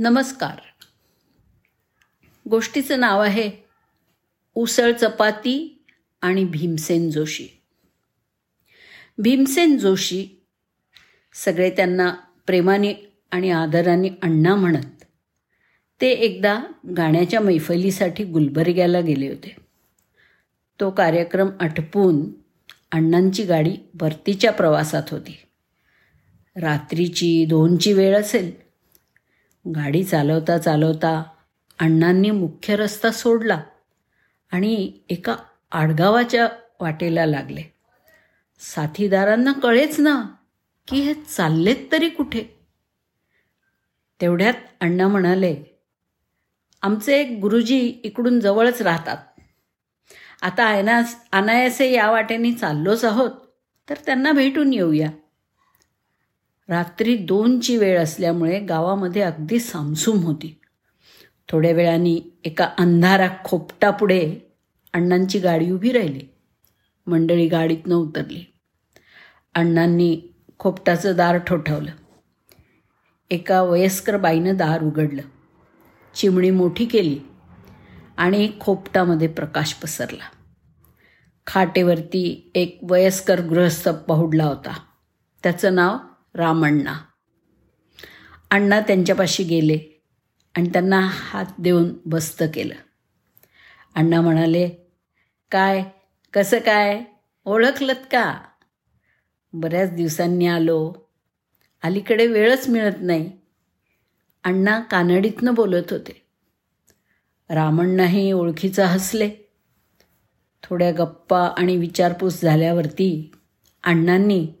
नमस्कार. गोष्टीचं नाव आहे उसळ चपाती आणि भीमसेन जोशी. भीमसेन जोशी सगळे त्यांना प्रेमाने आणि आदराने अण्णा म्हणत. ते एकदा गाण्याच्या मैफलीसाठी गुलबर्ग्याला गेले होते. तो कार्यक्रम आटपून अण्णांची गाडी भरतीच्या प्रवासात होती. रात्रीची दोनची वेळ असेल गाडी चालवता चालवता अण्णांनी मुख्य रस्ता सोडला आणि एका आडगावाच्या वाटेला लागले. साथीदारांना कळेच ना की हे चाललेत तरी कुठे. तेवढ्यात अण्णा म्हणाले आमचे एक गुरुजी इकडून जवळच राहतात. आता आयनास अनायासे या वाटेने चाललोच आहोत तर त्यांना भेटून येऊया. रात्री दोनची वेळ असल्यामुळे गावामध्ये अगदी सामसूम होती. थोड्या वेळाने एका अंधारा खोपटापुढे अण्णांची गाडी उभी राहिली. मंडळी गाडीतनं उतरली. अण्णांनी खोपटाचं दार ठोठावलं. एका वयस्कर बाईनं दार उघडलं. चिमणी मोठी केली आणि खोपटामध्ये प्रकाश पसरला. खाटेवरती एक वयस्कर गृहस्थ पहुडला होता. त्याचं नाव रामण्णा. अण्णा त्यांच्यापाशी गेले आणि त्यांना हात देऊन बस्त केलं. अण्णा म्हणाले काय? कसं काय? ओळखलत का? बऱ्याच दिवसांनी आलो. अलीकडे वेळच मिळत नाही. अण्णा कानडीतनं बोलत होते. रामण्णाही ओळखीचा हसले. थोड्या गप्पा आणि विचारपूस झाल्यावरती अण्णांनी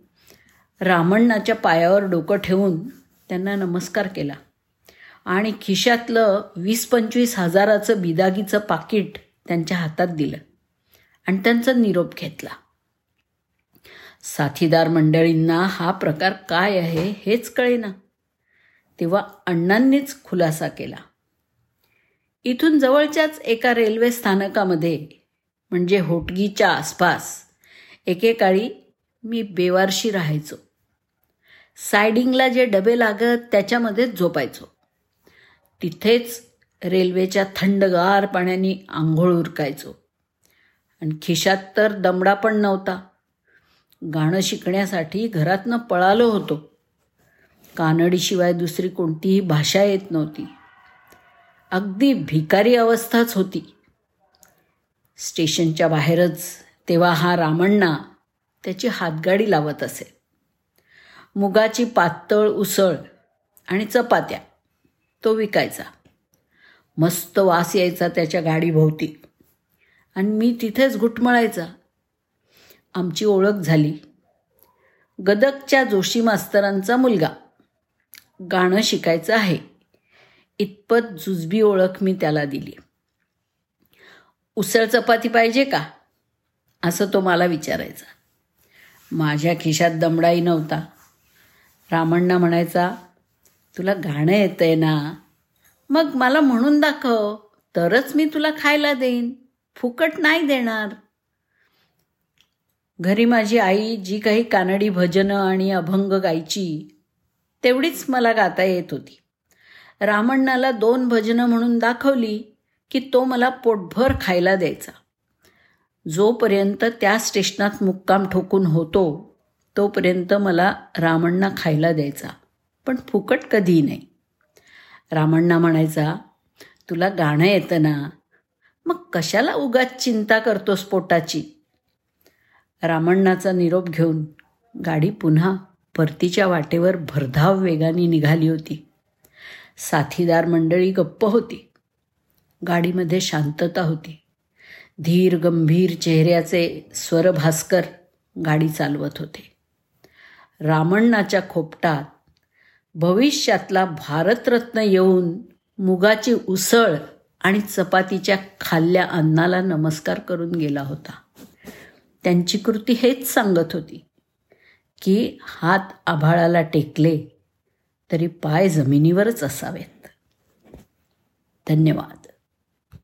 रामण्णाच्या पायावर डोकं ठेवून त्यांना नमस्कार केला. आणि खिशातलं वीस पंचवीस हजाराचं बिदागीचं पाकिट त्यांच्या हातात दिलं आणि त्यांचा निरोप घेतला. साथीदार मंडळींना हा प्रकार काय आहे हेच कळेना. तेव्हा अण्णांनीच खुलासा केला. इथून जवळच्याच एका रेल्वे स्थानकामध्ये म्हणजे होटगीच्या आसपास एकेकाळी मी बेवारशी राहायचो. सायडिंगला जे डबे लागत त्याच्यामध्येच झोपायचो. तिथेच रेल्वेच्या थंडगार पाण्याने आंघोळ उरकायचो. आणि खिशात तर दमडा पण नव्हता. गाणं शिकण्यासाठी घरातनं पळालो होतो. कानडीशिवाय दुसरी कोणतीही भाषा येत नव्हती. अगदी भिकारी अवस्थाच होती. स्टेशनच्या बाहेरच तेव्हा हा रामण्णा त्याची हातगाडी लावत असे. मुगाची पातळ उसळ आणि चपात्या. तो विकायचा. मस्त वास यायचा त्याच्या गाडीभोवती आणि मी तिथेच घुटमळायचा. आमची ओळख झाली. गदकच्या जोशी मास्तरांचा मुलगा. गाणं शिकायचं आहे. इतपत जुजबी ओळख मी त्याला दिली. उसळ चपाती पाहिजे का? असं तो मला विचारायचा. माझ्या खिशात दमडाई नव्हता. रामण्णा म्हणायचा तुला गाणं येतंय ना? मग मला म्हणून दाखव तरच मी तुला खायला देईन. फुकट नाही देणार. घरी माझी आई जी काही कानडी भजनं आणि अभंग गायची तेवढीच मला गाता येत होती. रामण्णाला दोन भजनं म्हणून दाखवली की तो मला पोटभर खायला द्यायचा. जोपर्यंत त्या स्टेशनात मुक्काम ठोकून होतो तोपर्यंत मला रामण्णा खायला द्यायचा. पण फुकट कधी नाही. रामण्णा म्हणायचा तुला गाणं येतं ना? मग कशाला उगाच चिंता करतोस पोटाची? रामण्णाचा निरोप घेऊन गाडी पुन्हा परतीच्या वाटेवर भरधाव वेगाने निघाली होती. साथीदार मंडळी गप्प होती. गाडीमध्ये शांतता होती. धीर गंभीर चेहऱ्याचे स्वरभास्कर गाडी चालवत होते. रामण्णाच्या खोपटात भविष्यातला भारतरत्न येऊन मुगाची उसळ आणि चपातीच्या खाल्ल्या अन्नाला नमस्कार करून गेला होता. त्यांची कृती हेच सांगत होती की हात आभाळाला टेकले तरी पाय जमिनीवरच असावेत. धन्यवाद.